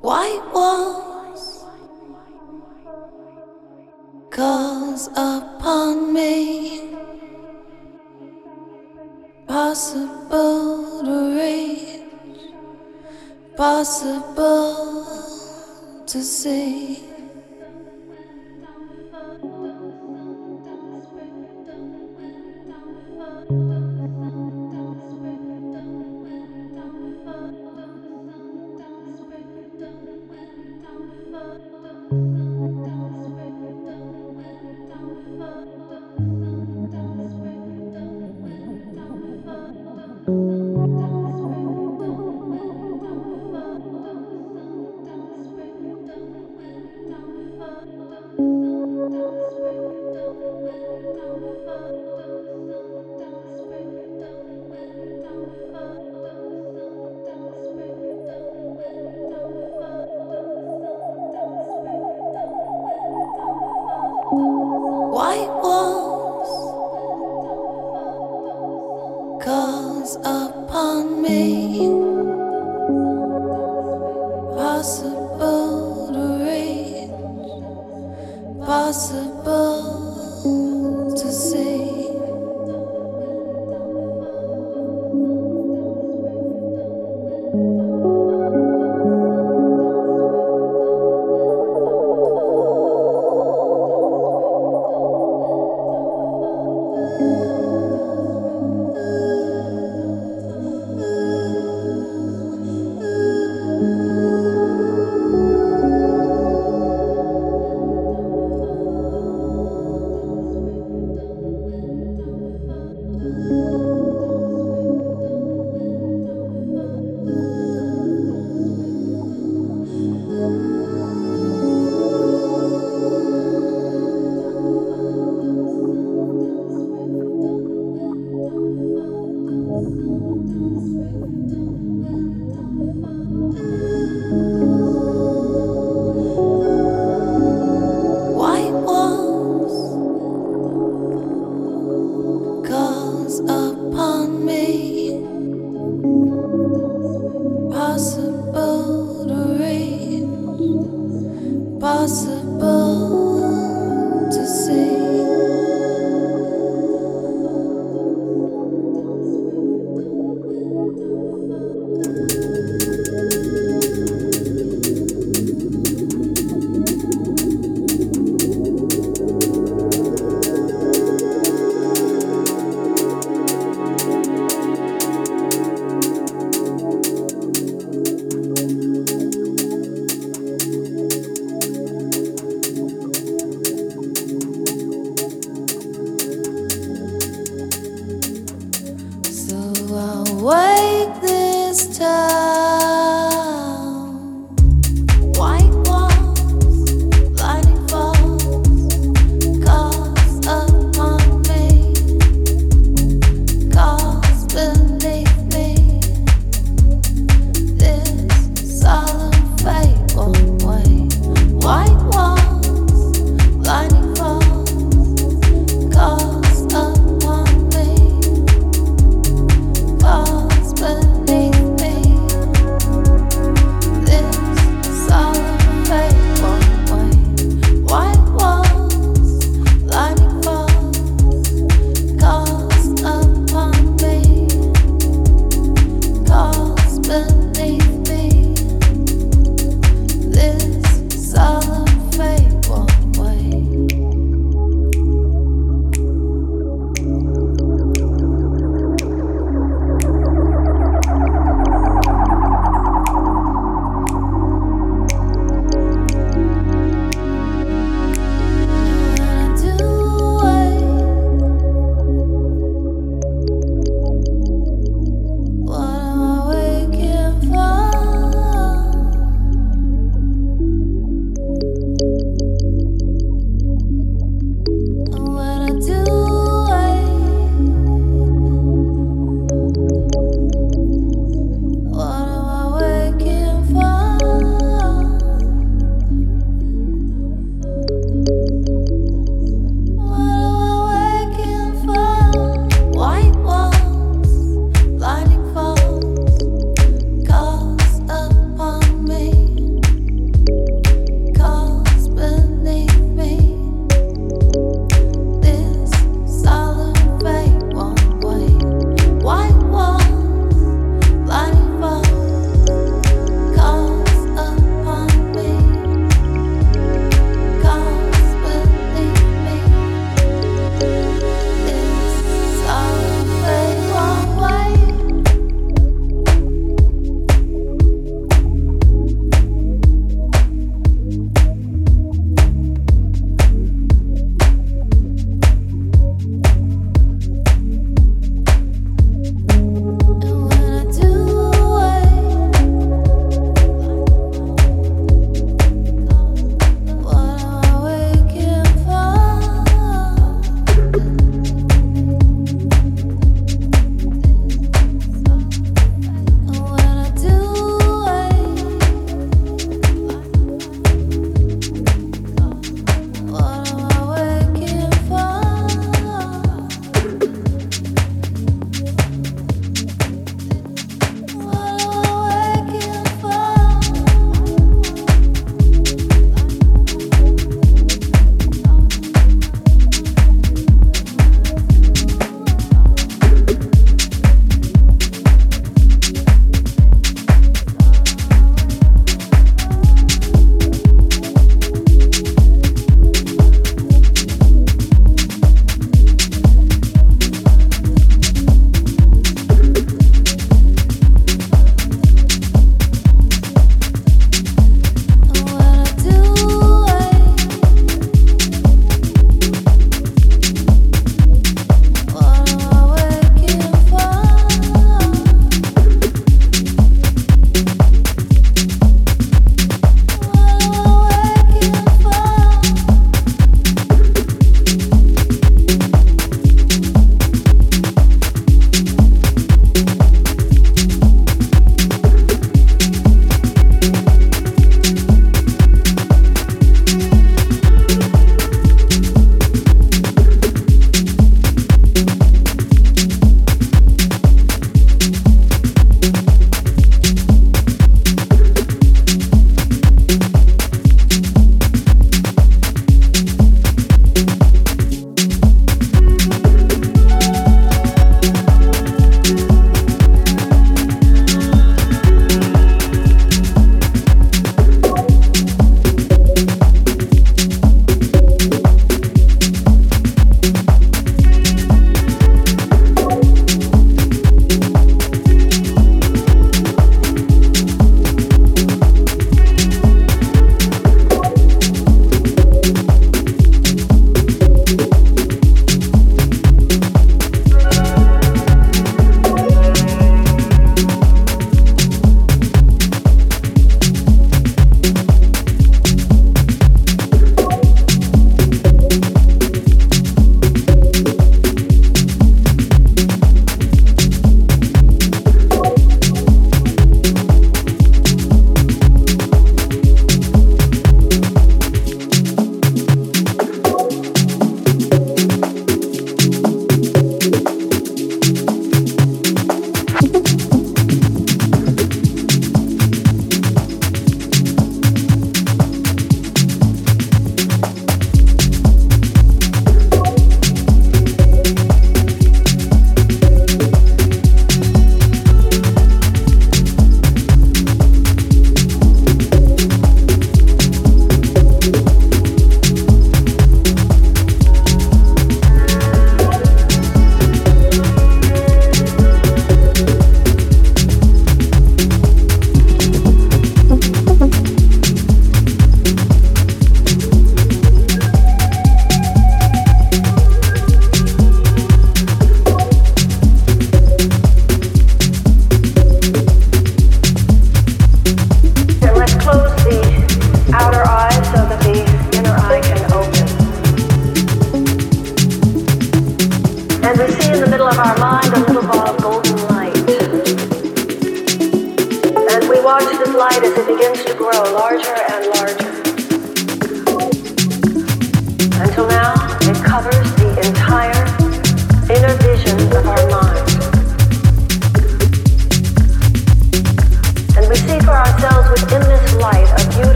White walls calls upon me. Possible to reach, possible to see.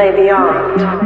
Lay beyond.